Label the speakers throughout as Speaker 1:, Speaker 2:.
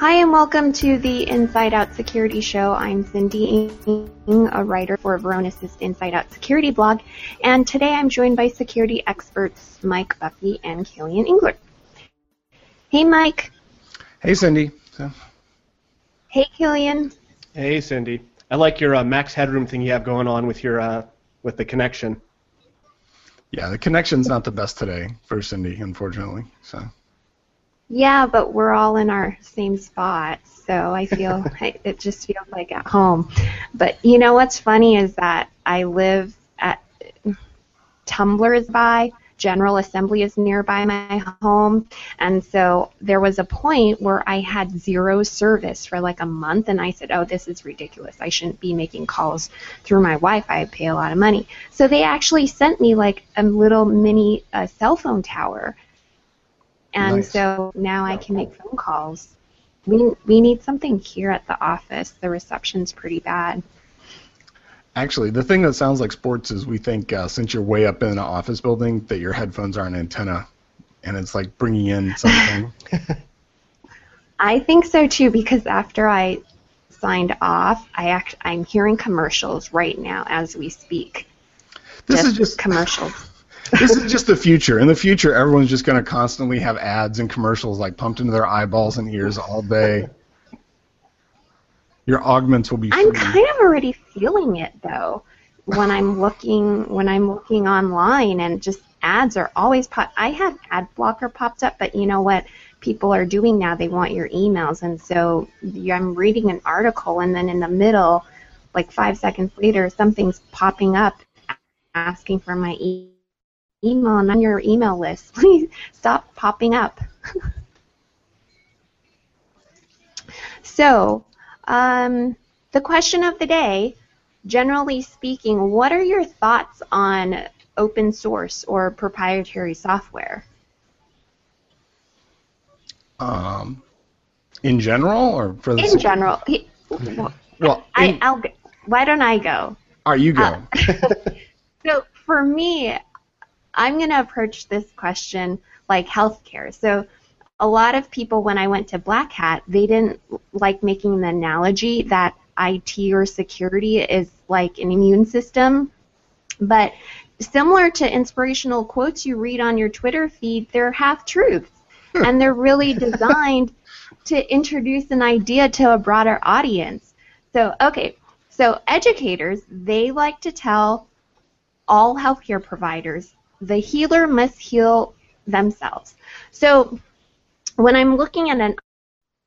Speaker 1: Hi, and welcome to the Inside Out Security Show. I'm Cindy Ng, a writer for Varonis' Inside Out Security blog, and today I'm joined by security experts Mike Buckbee and Killian Englert. Hey, Mike.
Speaker 2: Hey, Cindy.
Speaker 1: Hey, Killian.
Speaker 3: Hey, Cindy. I like your uh, max headroom thing you have going on with your uh, with the connection.
Speaker 2: Yeah, the connection's not the best today for Cindy, unfortunately. So.
Speaker 1: Yeah, but we're all in our same spot, so I feel it just feels like at home. But you know what's funny is that I live at Tumblr is by, General Assembly is nearby my home, and so there was a point where I had zero service for like a month, and I said, "Oh, this is ridiculous. I shouldn't be making calls through my Wi-Fi. I pay a lot of money." So they actually sent me like a little mini uh, cell phone tower and nice. so now I can make phone calls. We we need something here at the office. The reception's pretty bad.
Speaker 2: Actually, the thing that sounds like sports is we think uh, since you're way up in an office building that your headphones are an antenna, and it's like bringing in something.
Speaker 1: I think so too because after I signed off, I act I'm hearing commercials right now as we speak.
Speaker 2: This
Speaker 1: just
Speaker 2: is just
Speaker 1: commercials
Speaker 2: this is just the future. In the future, everyone's just going to constantly have ads and commercials like pumped into their eyeballs and ears all day. Your augments will be.
Speaker 1: I'm kind of already feeling it though. When I'm looking, when I'm looking online, and just ads are always pop. I have ad blocker popped up, but you know what? People are doing now. They want your emails, and so I'm reading an article, and then in the middle, like five seconds later, something's popping up asking for my email email and on your email list. Please stop popping up. so, um, the question of the day, generally speaking, what are your thoughts on open source or proprietary software?
Speaker 2: Um, in general, or for the
Speaker 1: in general. Well, I, will Why don't I go?
Speaker 2: Are you go? Uh,
Speaker 1: so for me, I'm going to approach this question like healthcare. So a lot of people, when I went to Black Hat, they didn't like making the analogy that IT or security is like an immune system. But similar to inspirational quotes you read on your Twitter feed, they're half truths. Hmm. and they're really designed to introduce an idea to a broader audience. So, okay, so educators, they like to tell all healthcare providers the healer must heal themselves. So when I'm looking at an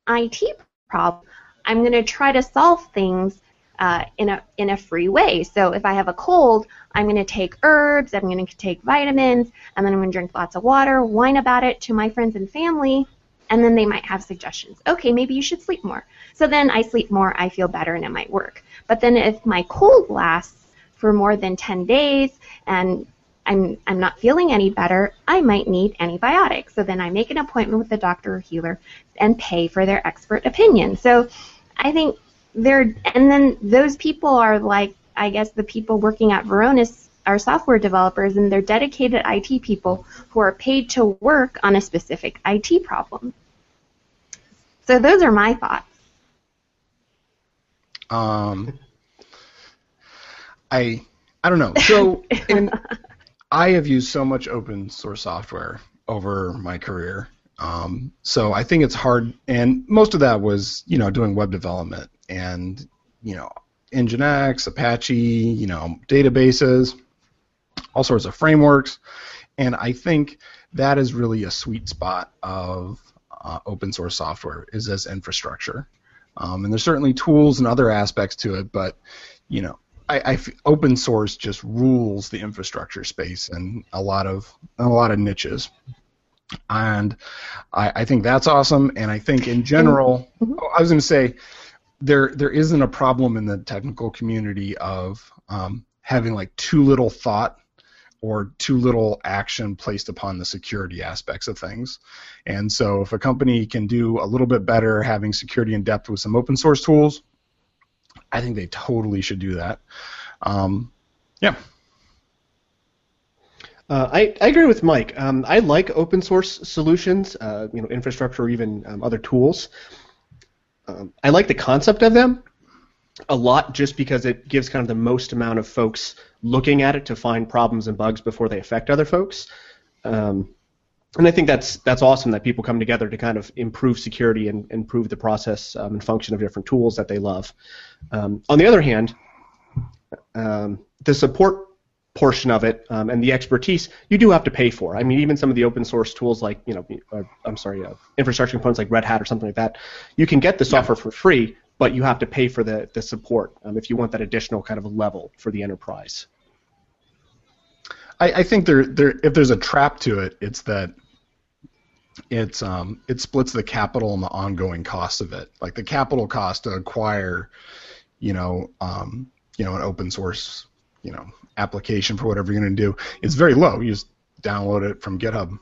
Speaker 1: IT problem, I'm going to try to solve things uh, in a in a free way. So if I have a cold, I'm going to take herbs, I'm going to take vitamins, and then I'm going to drink lots of water, whine about it to my friends and family, and then they might have suggestions. Okay, maybe you should sleep more. So then I sleep more, I feel better, and it might work. But then if my cold lasts for more than 10 days and I'm, I'm not feeling any better, I might need antibiotics. So then I make an appointment with the doctor or healer and pay for their expert opinion. So I think they're, and then those people are like, I guess the people working at Varonis are software developers and they're dedicated IT people who are paid to work on a specific IT problem. So those are my thoughts.
Speaker 2: Um, I I don't know. So in I have used so much open source software over my career. Um, so I think it's hard, and most of that was, you know, doing web development and, you know, Nginx, Apache, you know, databases, all sorts of frameworks, and I think that is really a sweet spot of uh, open source software is as infrastructure. Um, and there's certainly tools and other aspects to it, but you know, I, open source just rules the infrastructure space and a lot of a lot of niches, and I, I think that's awesome. And I think in general, mm-hmm. I was going to say there there isn't a problem in the technical community of um, having like too little thought or too little action placed upon the security aspects of things. And so if a company can do a little bit better having security in depth with some open source tools, I think they totally should do that. Um, yeah.
Speaker 3: Uh, I, I agree with Mike. Um, I like open source solutions, uh, you know, infrastructure or even um, other tools. um, I like the concept of them a lot just because it gives kind of the most amount of folks looking at it to find problems and bugs before they affect other folks. Um, and I think that's that's awesome that people come together to kind of improve security and improve the process um, and function of different tools that they love. Um, on the other hand, um, the support portion of it um, and the expertise you do have to pay for. I mean, even some of the open source tools like you know, uh, I'm sorry, uh, infrastructure components like Red Hat or something like that, you can get the software yeah. for free, but you have to pay for the the support um, if you want that additional kind of level for the enterprise.
Speaker 2: I, I think there there if there's a trap to it, it's that it's um, it splits the capital and the ongoing cost of it. Like the capital cost to acquire, you know, um, you know, an open source, you know, application for whatever you're going to do is very low. You just download it from GitHub,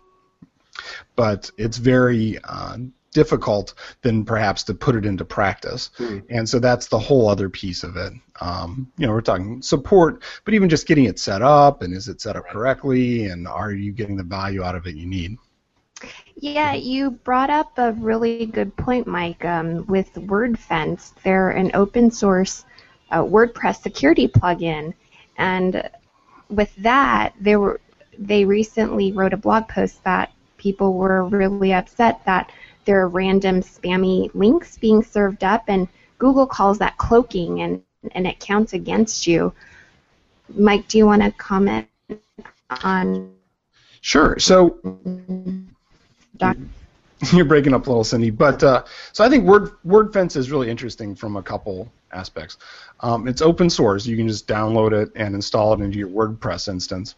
Speaker 2: but it's very uh, difficult than perhaps to put it into practice. Mm. And so that's the whole other piece of it. Um, you know, we're talking support, but even just getting it set up and is it set up correctly and are you getting the value out of it you need?
Speaker 1: Yeah, you brought up a really good point, Mike. Um, with WordFence, they're an open source uh, WordPress security plugin, and with that, they were they recently wrote a blog post that people were really upset that there are random spammy links being served up, and Google calls that cloaking, and and it counts against you. Mike, do you want to comment on?
Speaker 2: Sure. So. Doc. You're breaking up a little, Cindy. But uh, so I think Word WordFence is really interesting from a couple aspects. Um, it's open source. You can just download it and install it into your WordPress instance.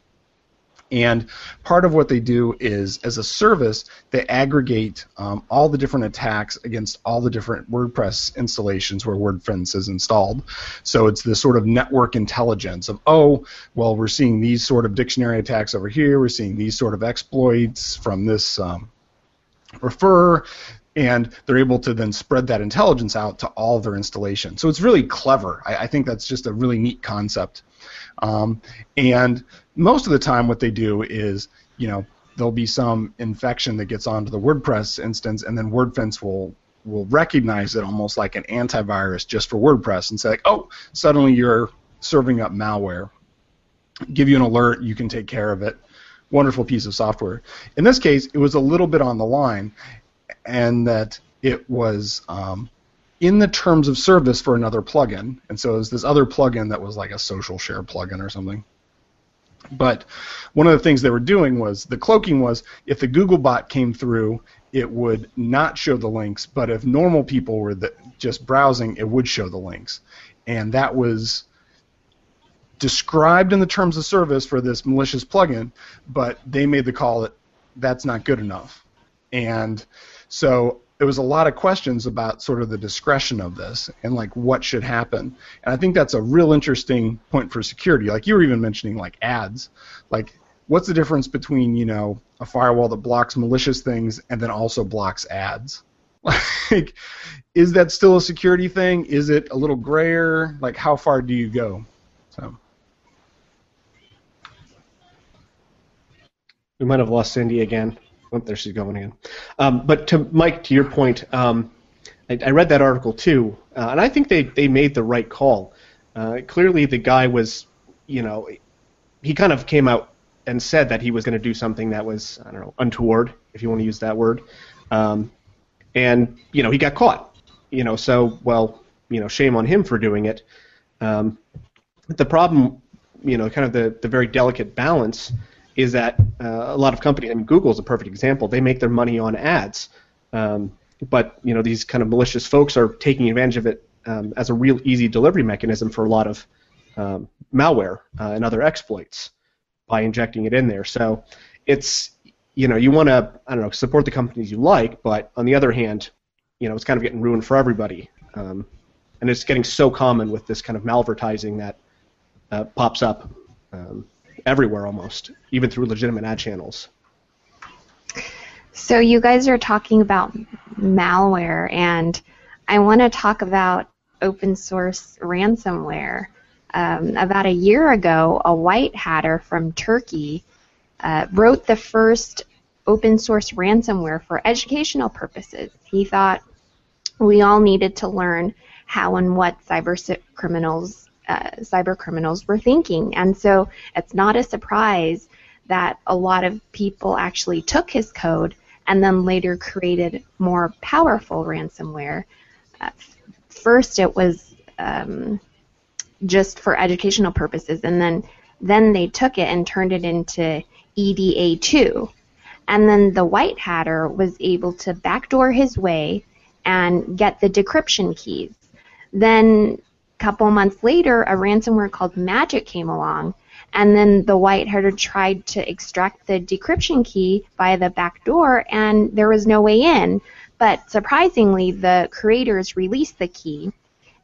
Speaker 2: And part of what they do is, as a service, they aggregate um, all the different attacks against all the different WordPress installations where WordFence is installed. So it's this sort of network intelligence of, oh, well, we're seeing these sort of dictionary attacks over here. We're seeing these sort of exploits from this um, refer, and they're able to then spread that intelligence out to all their installation. So it's really clever. I, I think that's just a really neat concept. Um, and most of the time, what they do is, you know, there'll be some infection that gets onto the WordPress instance, and then WordFence will will recognize it almost like an antivirus just for WordPress and say, like, oh, suddenly you're serving up malware. Give you an alert, you can take care of it wonderful piece of software. In this case, it was a little bit on the line, and that it was um, in the terms of service for another plugin, and so it was this other plugin that was like a social share plugin or something. But one of the things they were doing was the cloaking was if the Googlebot came through, it would not show the links, but if normal people were the, just browsing, it would show the links, and that was described in the terms of service for this malicious plugin, but they made the call that that's not good enough. And so it was a lot of questions about sort of the discretion of this and like what should happen. And I think that's a real interesting point for security. Like you were even mentioning like ads. Like what's the difference between, you know, a firewall that blocks malicious things and then also blocks ads? like is that still a security thing? Is it a little grayer? Like how far do you go?
Speaker 3: We might have lost Cindy again. Oh, there she's going again. Um, but to Mike, to your point, um, I, I, read that article too, uh, and I think they, they made the right call. Uh, clearly, the guy was, you know, he kind of came out and said that he was going to do something that was, I don't know, untoward, if you want to use that word. Um, and, you know, he got caught. You know, so, well, you know, shame on him for doing it. Um, the problem, you know, kind of the, the very delicate balance is that uh, a lot of companies, I mean, Google is a perfect example. They make their money on ads, um, but you know these kind of malicious folks are taking advantage of it um, as a real easy delivery mechanism for a lot of um, malware uh, and other exploits by injecting it in there. So it's you know you want to I don't know support the companies you like, but on the other hand, you know it's kind of getting ruined for everybody, um, and it's getting so common with this kind of malvertising that uh, pops up. Um, everywhere almost, even through legitimate ad channels.
Speaker 1: So you guys are talking about malware, and I want to talk about open source ransomware. Um, about a year ago, a white hatter from Turkey uh, wrote the first open source ransomware for educational purposes. He thought we all needed to learn how and what cyber criminals uh, cyber criminals were thinking. And so it's not a surprise that a lot of people actually took his code and then later created more powerful ransomware. Uh, first, it was um, just for educational purposes, and then then they took it and turned it into EDA2. And then the white hatter was able to backdoor his way and get the decryption keys. Then couple months later, a ransomware called Magic came along, and then the white hatter tried to extract the decryption key by the back door, and there was no way in. But surprisingly, the creators released the key.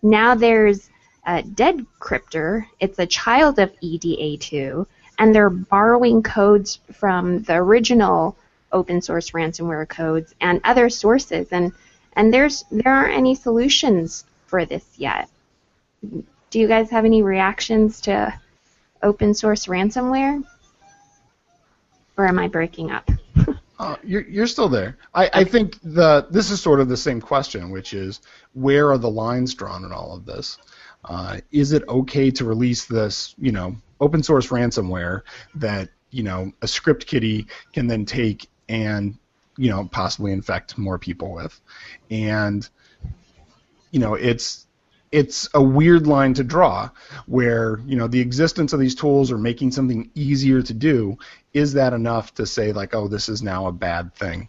Speaker 1: Now there's a Dead Cryptor. It's a child of EDA2, and they're borrowing codes from the original open source ransomware codes and other sources. And and there's there aren't any solutions for this yet. Do you guys have any reactions to open source ransomware? Or am I breaking up?
Speaker 2: Uh, you're, you're still there. I, I think the this is sort of the same question, which is where are the lines drawn in all of this? Uh, is it okay to release this, you know, open source ransomware that you know a script kiddie can then take and you know possibly infect more people with, and you know it's it's a weird line to draw where you know the existence of these tools are making something easier to do is that enough to say like oh this is now a bad thing?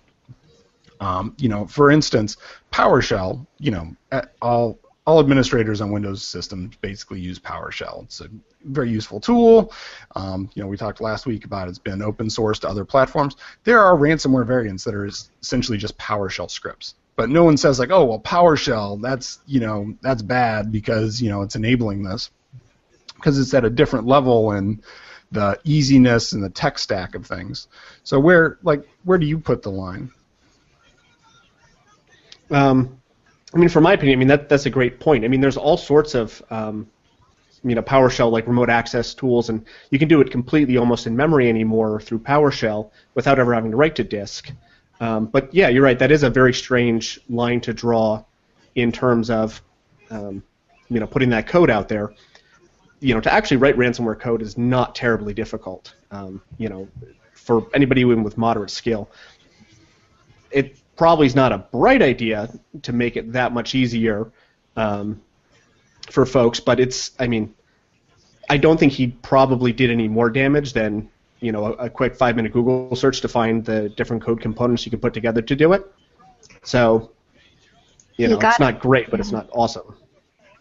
Speaker 2: Um, you know for instance PowerShell you know all all administrators on Windows systems basically use PowerShell. It's a very useful tool. Um, you know we talked last week about it's been open source to other platforms. There are ransomware variants that are essentially just PowerShell scripts but no one says like, oh well, PowerShell, that's you know that's bad because you know it's enabling this because it's at a different level and the easiness and the tech stack of things. So where like where do you put the line?
Speaker 3: Um, I mean, for my opinion, I mean that that's a great point. I mean, there's all sorts of um, you know PowerShell like remote access tools, and you can do it completely almost in memory anymore through PowerShell without ever having to write to disk. Um, but yeah, you're right. That is a very strange line to draw in terms of um, you know putting that code out there. You know, to actually write ransomware code is not terribly difficult. Um, you know, for anybody even with moderate skill, it probably is not a bright idea to make it that much easier um, for folks. But it's, I mean, I don't think he probably did any more damage than you know a, a quick five minute Google search to find the different code components you can put together to do it. So, you know, it's not great, but it's not awesome.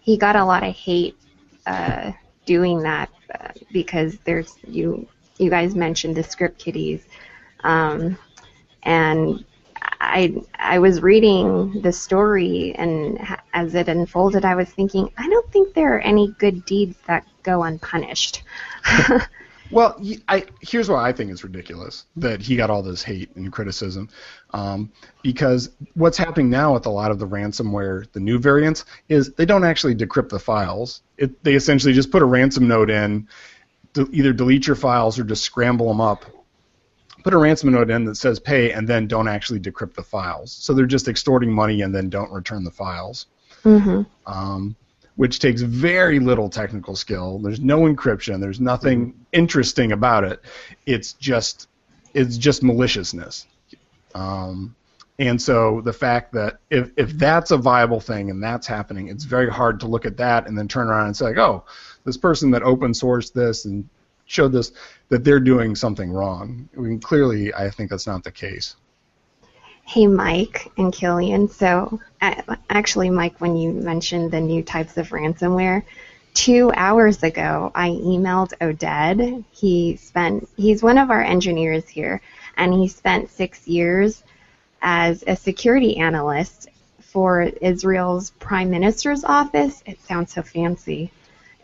Speaker 1: He got a lot of hate uh, doing that uh, because there's you you guys mentioned the script kiddies, um, and I I was reading the story and as it unfolded, I was thinking I don't think there are any good deeds that go unpunished.
Speaker 2: Well, I, here's why I think it's ridiculous that he got all this hate and criticism, um, because what's happening now with a lot of the ransomware, the new variants, is they don't actually decrypt the files. It, they essentially just put a ransom note in, to either delete your files or just scramble them up. Put a ransom note in that says pay, and then don't actually decrypt the files. So they're just extorting money and then don't return the files.
Speaker 1: Mm-hmm.
Speaker 2: Um, which takes very little technical skill. There's no encryption. There's nothing mm-hmm. interesting about it. It's just it's just maliciousness. Um, and so the fact that if, if that's a viable thing and that's happening, it's very hard to look at that and then turn around and say, like, oh, this person that open sourced this and showed this, that they're doing something wrong. I mean, clearly, I think that's not the case.
Speaker 1: Hey, Mike and Killian. So, actually, Mike, when you mentioned the new types of ransomware, two hours ago, I emailed Oded. He spent, he's one of our engineers here, and he spent six years as a security analyst for Israel's prime minister's office. It sounds so fancy.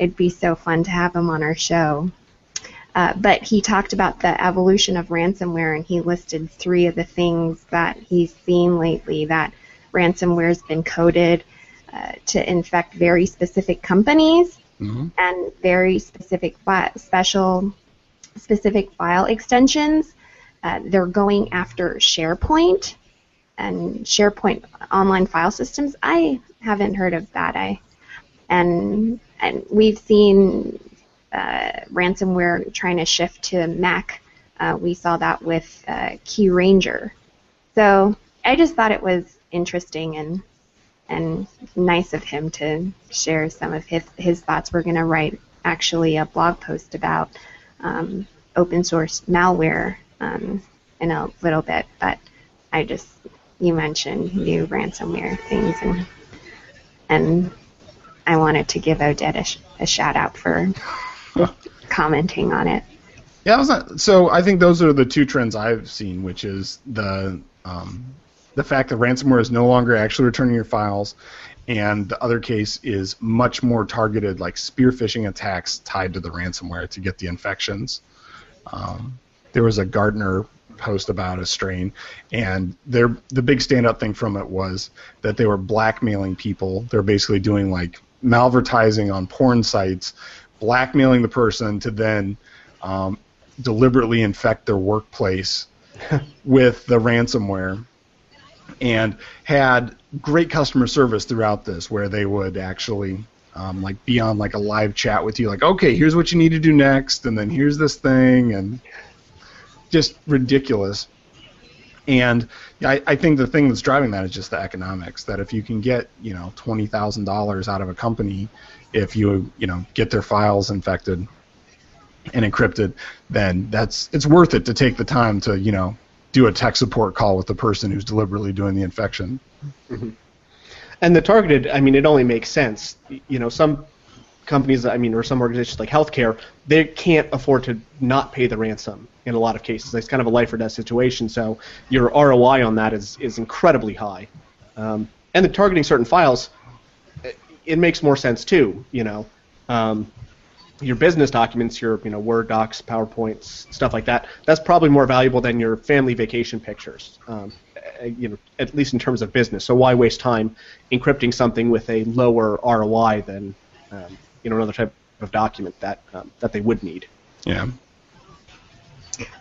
Speaker 1: It'd be so fun to have him on our show. Uh, but he talked about the evolution of ransomware and he listed three of the things that he's seen lately that ransomware has been coded uh, to infect very specific companies mm-hmm. and very specific fi- special specific file extensions. Uh, they're going after SharePoint and SharePoint online file systems. I haven't heard of that. I and and we've seen ransomware trying to shift to Mac. Uh, we saw that with uh, KeRanger. So I just thought it was interesting and and nice of him to share some of his his thoughts. We're going to write actually a blog post about um, open source malware um, in a little bit, but I just you mentioned new ransomware things and and I wanted to give Oded a, sh- a shout out for commenting on it.
Speaker 2: Yeah, I not, so I think those are the two trends I've seen, which is the um, the fact that ransomware is no longer actually returning your files, and the other case is much more targeted, like spear phishing attacks tied to the ransomware to get the infections. Um, there was a Gardner post about a strain, and their the big standout thing from it was that they were blackmailing people. They're basically doing like malvertising on porn sites, blackmailing the person to then um, deliberately infect their workplace with the ransomware and had great customer service throughout this where they would actually um, like be on like a live chat with you like okay here's what you need to do next and then here's this thing and just ridiculous and I, I think the thing that's driving that is just the economics that if you can get you know twenty thousand dollars out of a company if you you know get their files infected and encrypted then that's it's worth it to take the time to you know do a tech support call with the person who's deliberately doing the infection.
Speaker 3: Mm-hmm. And the targeted, I mean, it only makes sense. You know, some companies, I mean, or some organizations like healthcare, they can't afford to not pay the ransom in a lot of cases. It's kind of a life or death situation. So your ROI on that is is incredibly high. Um, and the targeting certain files, it makes more sense too. You know, um, your business documents, your you know Word docs, PowerPoints, stuff like that. That's probably more valuable than your family vacation pictures. Um, eh, you know, at least in terms of business. So why waste time encrypting something with a lower ROI than um, you know another type of document that um, that they would need?
Speaker 2: Yeah.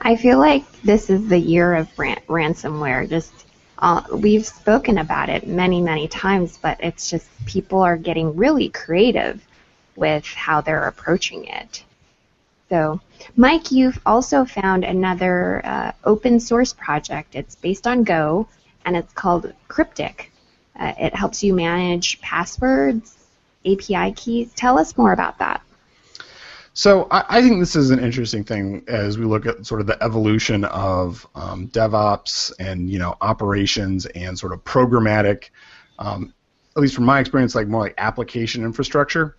Speaker 1: I feel like this is the year of ran- ransomware. Just uh, we've spoken about it many, many times, but it's just people are getting really creative with how they're approaching it. So, Mike, you've also found another uh, open source project. It's based on Go, and it's called Cryptic. Uh, it helps you manage passwords, API keys. Tell us more about that.
Speaker 2: So I, I, think this is an interesting thing as we look at sort of the evolution of um, DevOps and you know operations and sort of programmatic, um, at least from my experience, like more like application infrastructure.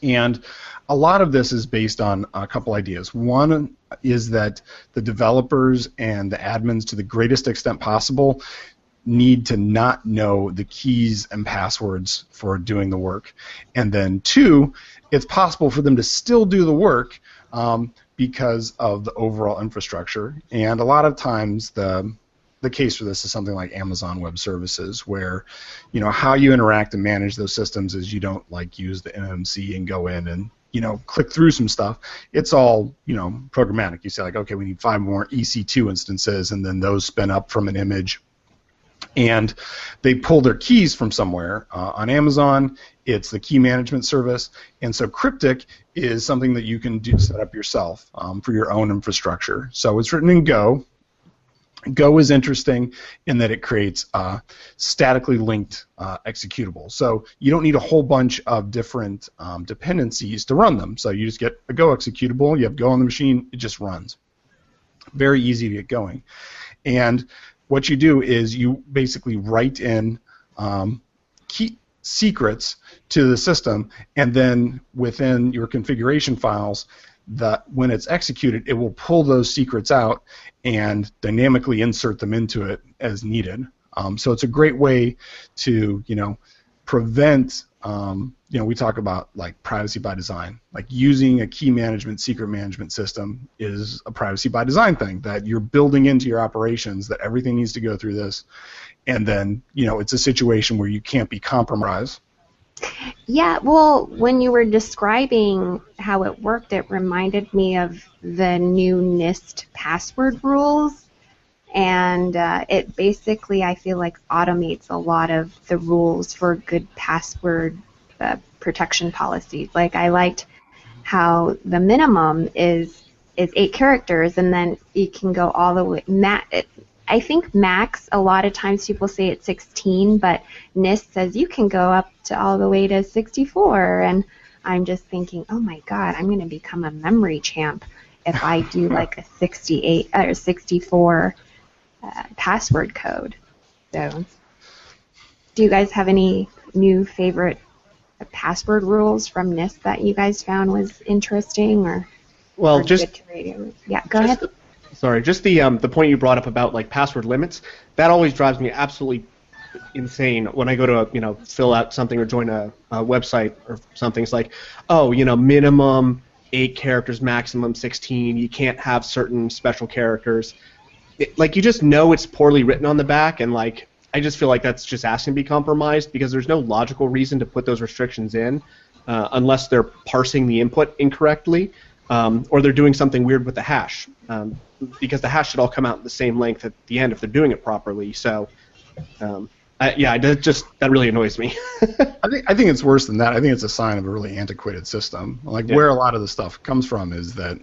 Speaker 2: And a lot of this is based on a couple ideas. One is that the developers and the admins, to the greatest extent possible, need to not know the keys and passwords for doing the work. And then two, it's possible for them to still do the work um, because of the overall infrastructure. And a lot of times the the case for this is something like Amazon Web Services, where you know how you interact and manage those systems is you don't like use the MMC and go in and you know click through some stuff. It's all you know programmatic. You say like, okay, we need five more EC2 instances, and then those spin up from an image. And they pull their keys from somewhere. Uh, on Amazon, it's the key management service, and so Cryptic is something that you can do set up yourself um, for your own infrastructure. So it's written in Go, Go is interesting in that it creates uh, statically linked uh, executable. So you don't need a whole bunch of different um, dependencies to run them. So you just get a Go executable, you have Go on the machine, it just runs. Very easy to get going. And what you do is you basically write in um, key secrets to the system, and then within your configuration files, that when it's executed, it will pull those secrets out and dynamically insert them into it as needed. Um, so it's a great way to, you know, prevent, um, you know, we talk about like privacy by design. Like using a key management, secret management system is a privacy by design thing that you're building into your operations that everything needs to go through this. And then, you know, it's a situation where you can't be compromised
Speaker 1: yeah, well, when you were describing how it worked, it reminded me of the new NIST password rules. and uh, it basically I feel like automates a lot of the rules for good password uh, protection policies. Like I liked how the minimum is is eight characters, and then you can go all the way. Ma- I think max. A lot of times people say it's 16, but NIST says you can go up to all the way to 64, and I'm just thinking, oh my God, I'm going to become a memory champ if I do like a 68 or 64 uh, password code. So, do you guys have any new favorite password rules from NIST that you guys found was interesting or?
Speaker 3: Well,
Speaker 1: or
Speaker 3: just
Speaker 1: yeah, go
Speaker 3: just
Speaker 1: ahead.
Speaker 3: The, sorry, just the um, the point you brought up about like password limits. That always drives me absolutely insane when I go to you know fill out something or join a, a website or something. It's like, oh, you know, minimum eight characters, maximum 16. You can't have certain special characters. It, like you just know it's poorly written on the back, and like I just feel like that's just asking to be compromised because there's no logical reason to put those restrictions in uh, unless they're parsing the input incorrectly um, or they're doing something weird with the hash um, because the hash should all come out the same length at the end if they're doing it properly. So, um, I, yeah, that just that really annoys me.
Speaker 2: I think I think it's worse than that. I think it's a sign of a really antiquated system. Like
Speaker 3: Yeah.
Speaker 2: where a lot of the stuff comes from is that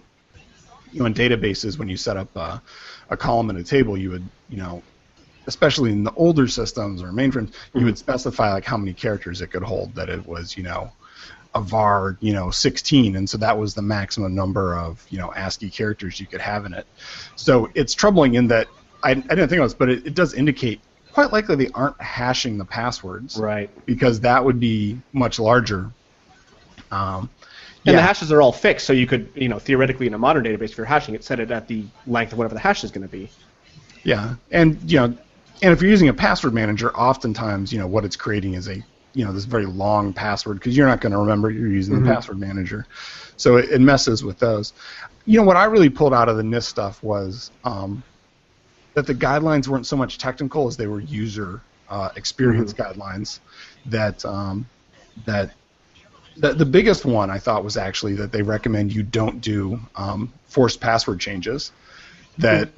Speaker 2: you know in databases when you set up a, a column in a table, you would you know especially in the older systems or mainframes, you would specify like how many characters it could hold. That it was you know a var you know 16, and so that was the maximum number of you know ASCII characters you could have in it. So it's troubling in that I, I didn't think of this, but it, it does indicate quite likely they aren't hashing the passwords
Speaker 3: right.
Speaker 2: because that would be much larger. Um,
Speaker 3: And
Speaker 2: yeah,
Speaker 3: the hashes are all fixed, so you could, you know, theoretically in a modern database, if you're hashing it, set it at the length of whatever the hash is going to be.
Speaker 2: yeah, and you know, and if you're using a password manager, oftentimes you know what it's creating is a you know this very long password because you're not going to remember you're using
Speaker 3: Mhm.
Speaker 2: the password manager, so it, it messes with those. You know what I really pulled out of the NIST stuff was um, that the guidelines weren't so much technical as they were user uh, experience guidelines. That um, that the, the biggest one I thought was actually that they recommend you don't do um, forced password changes. That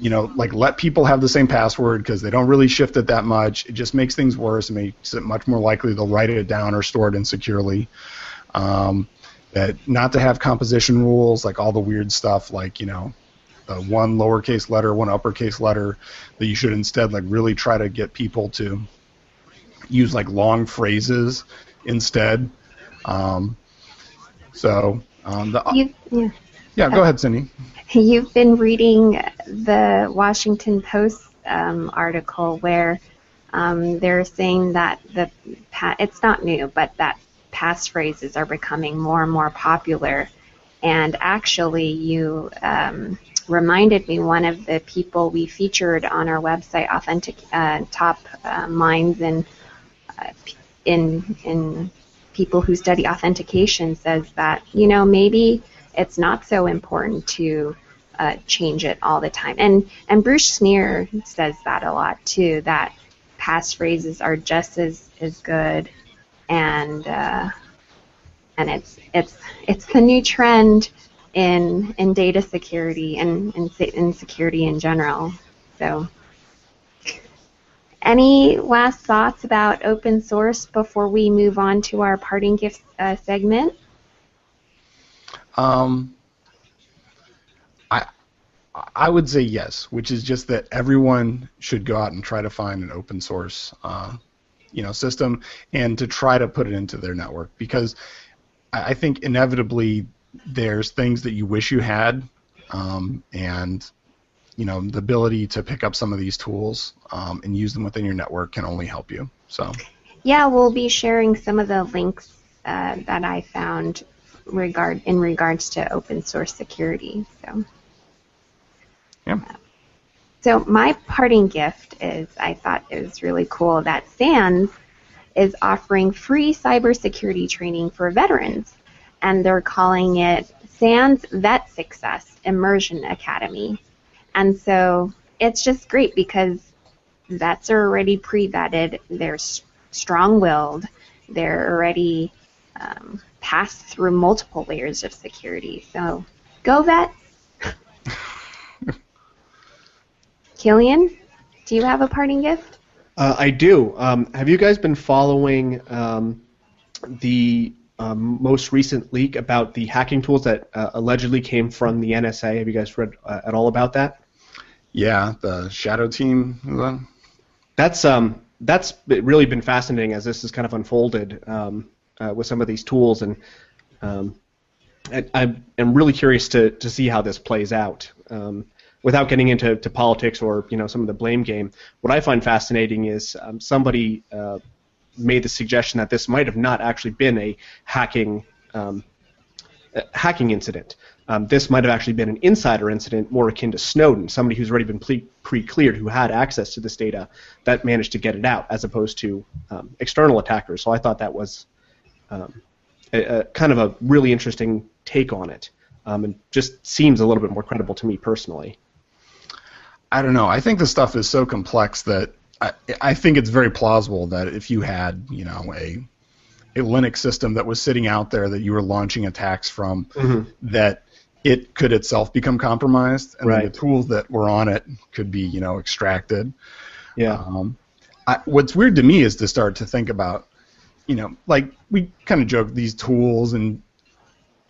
Speaker 2: you know, like let people have the same password because they don't really shift it that much. It just makes things worse. It makes it much more likely they'll write it down or store it insecurely. Um, that not to have composition rules, like all the weird stuff, like you know, uh, one lowercase letter, one uppercase letter. That you should instead like really try to get people to use like long phrases instead. Um, so um, the,
Speaker 1: You, yeah.
Speaker 2: Yeah, go ahead, Cindy.
Speaker 1: You've been reading the Washington Post um, article where um, they're saying that the pa- it's not new, but that passphrases are becoming more and more popular. And actually, you um, reminded me one of the people we featured on our website, authentic uh, top uh, minds in uh, in in people who study authentication says that you know maybe it's not so important to uh, change it all the time. And and Bruce Schneier says that a lot too. That passphrases are just as as good, and uh, and it's it's it's the new trend in in data security and in, in security in general. So. Any last thoughts about open source before we move on to our parting gift uh, segment?
Speaker 2: Um, I I would say yes, which is just that everyone should go out and try to find an open source, uh, you know, system and to try to put it into their network because I think inevitably there's things that you wish you had, um, and you know the ability to pick up some of these tools um, and use them within your network can only help you. So
Speaker 1: Yeah, we'll be sharing some of the links uh, that I found regard in regards to open source security. So.
Speaker 2: Yeah.
Speaker 1: So my parting gift is I thought it was really cool that SANS is offering free cybersecurity training for veterans, and they're calling it SANS Vet Success Immersion Academy. And so it's just great because vets are already pre-vetted, they're s- strong-willed, they're already um, passed through multiple layers of security. So go vet. Killian, do you have a parting gift?
Speaker 3: Uh, I do. Um, have you guys been following um, the um, most recent leak about the hacking tools that uh, allegedly came from the NSA? Have you guys read uh, at all about that?
Speaker 2: Yeah, the Shadow Team.
Speaker 3: That's um, that's really been fascinating as this has kind of unfolded um, uh, with some of these tools, and um, I, am really curious to, to see how this plays out. Um, without getting into to politics or you know some of the blame game, what I find fascinating is um, somebody uh, made the suggestion that this might have not actually been a hacking um, a hacking incident. Um, this might have actually been an insider incident, more akin to Snowden, somebody who's already been pre-cleared, who had access to this data, that managed to get it out, as opposed to um, external attackers. So I thought that was um, a, a kind of a really interesting take on it, um, and just seems a little bit more credible to me personally.
Speaker 2: I don't know. I think the stuff is so complex that I, I think it's very plausible that if you had, you know, a a Linux system that was sitting out there that you were launching attacks from, mm-hmm. that it could itself become compromised, and right. the tools that were on it could be, you know, extracted.
Speaker 3: Yeah. Um,
Speaker 2: I, what's weird to me is to start to think about, you know, like we kind of joke these tools and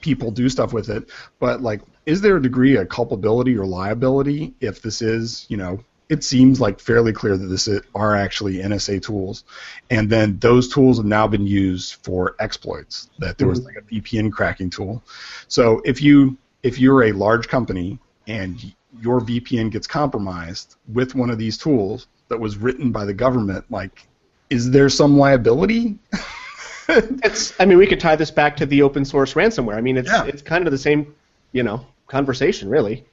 Speaker 2: people do stuff with it, but like, is there a degree of culpability or liability if this is, you know, it seems like fairly clear that this are actually NSA tools, and then those tools have now been used for exploits. That there was mm-hmm. like a VPN cracking tool. So if you if you're a large company and your VPN gets compromised with one of these tools that was written by the government, like, is there some liability?
Speaker 3: it's. I mean, we could tie this back to the open source ransomware. I mean, it's yeah. it's kind of the same, you know, conversation, really.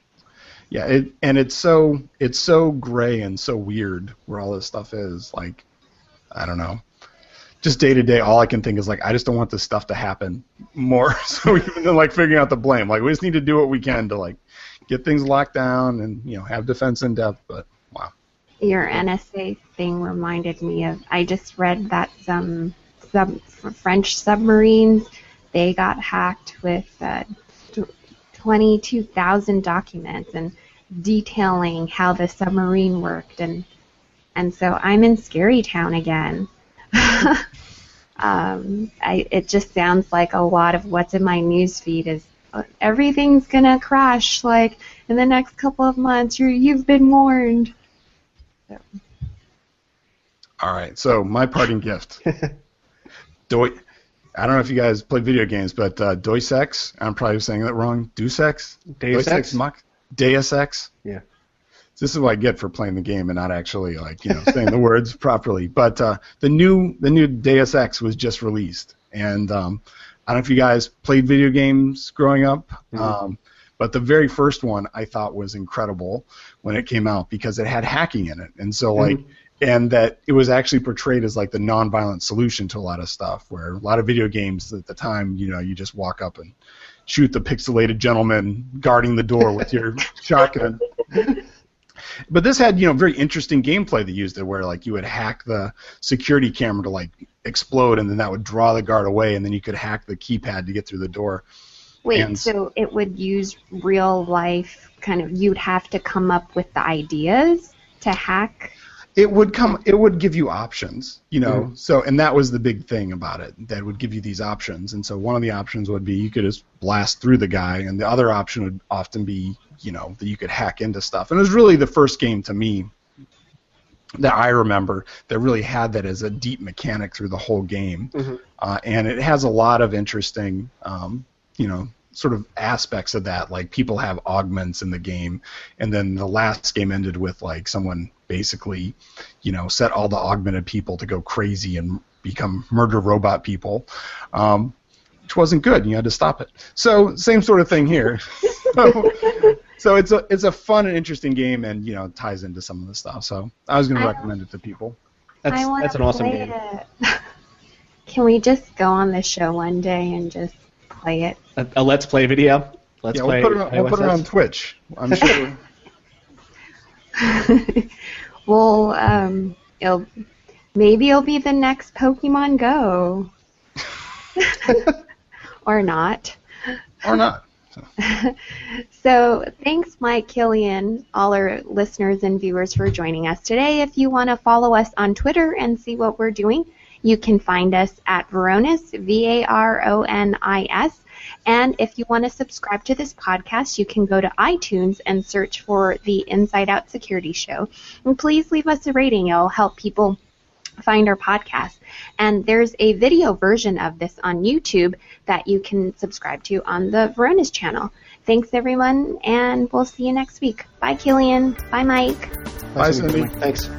Speaker 2: Yeah, it, and it's so it's so gray and so weird where all this stuff is. Like, I don't know. Just day to day, all I can think is like, I just don't want this stuff to happen more. so even than like figuring out the blame, like we just need to do what we can to like get things locked down and you know have defense in depth. But.
Speaker 1: Your NSA thing reminded me of. I just read that some sub, French submarines they got hacked with uh, 22,000 documents and detailing how the submarine worked and and so I'm in Scary Town again. um, I, it just sounds like a lot of what's in my newsfeed is uh, everything's gonna crash like in the next couple of months. you you've been warned. So.
Speaker 2: All right, so my parting gift. Do I don't know if you guys play video games, but uh, Deus Ex, I'm probably saying that wrong. Deus Ex?
Speaker 3: Deus? Ex
Speaker 2: Deus Ex?
Speaker 3: Yeah.
Speaker 2: This is what I get for playing the game and not actually like you know saying the words properly. But uh, the new the new Deus Ex was just released, and um, I don't know if you guys played video games growing up. Mm-hmm. Um, but the very first one I thought was incredible when it came out because it had hacking in it, and so like mm-hmm and that it was actually portrayed as like the non-violent solution to a lot of stuff where a lot of video games at the time you know you just walk up and shoot the pixelated gentleman guarding the door with your shotgun. But this had you know very interesting gameplay that used it where like you would hack the security camera to like explode and then that would draw the guard away and then you could hack the keypad to get through the door
Speaker 1: wait and so it would use real life kind of you'd have to come up with the ideas to hack?
Speaker 2: It would come it would give you options you know? Mm. So and that was the big thing about it that would give you these options. And so one of the options would be you could just blast through the guy and the other option would often be you know that you could hack into stuff. And it was really the first game to me that I remember that really had that as a deep mechanic through the whole game. Mm-hmm. uh, and it has a lot of interesting um, you know sort of aspects of that. Like people have augments in the game, and then the last game ended with like someone basically, you know, set all the augmented people to go crazy and become murder robot people. Um, which wasn't good. You had to stop it. So same sort of thing here. so, so it's a it's a fun and interesting game, and you know ties into some of the stuff. So I was going to recommend it to people.
Speaker 3: That's that's an awesome game.
Speaker 1: It. Can we just go on the show one day and just play it?
Speaker 3: A, a let's play video. Let's
Speaker 2: yeah,
Speaker 3: play.
Speaker 2: We'll put it on, we'll put it on Twitch. I'm sure.
Speaker 1: well, um, it'll maybe it'll be the next Pokemon Go, or not.
Speaker 2: Or not. So.
Speaker 1: so thanks, Mike Killian, all our listeners and viewers for joining us today. If you want to follow us on Twitter and see what we're doing, you can find us at Varonis, V-A-R-O-N-I-S. And if you want to subscribe to this podcast, you can go to iTunes and search for the Inside Out Security Show. And please leave us a rating. It'll help people find our podcast. And there's a video version of this on YouTube that you can subscribe to on the Varonis channel. Thanks, everyone, and we'll see you next week. Bye, Kilian. Bye, Mike.
Speaker 2: Bye, Cindy.
Speaker 3: Thanks.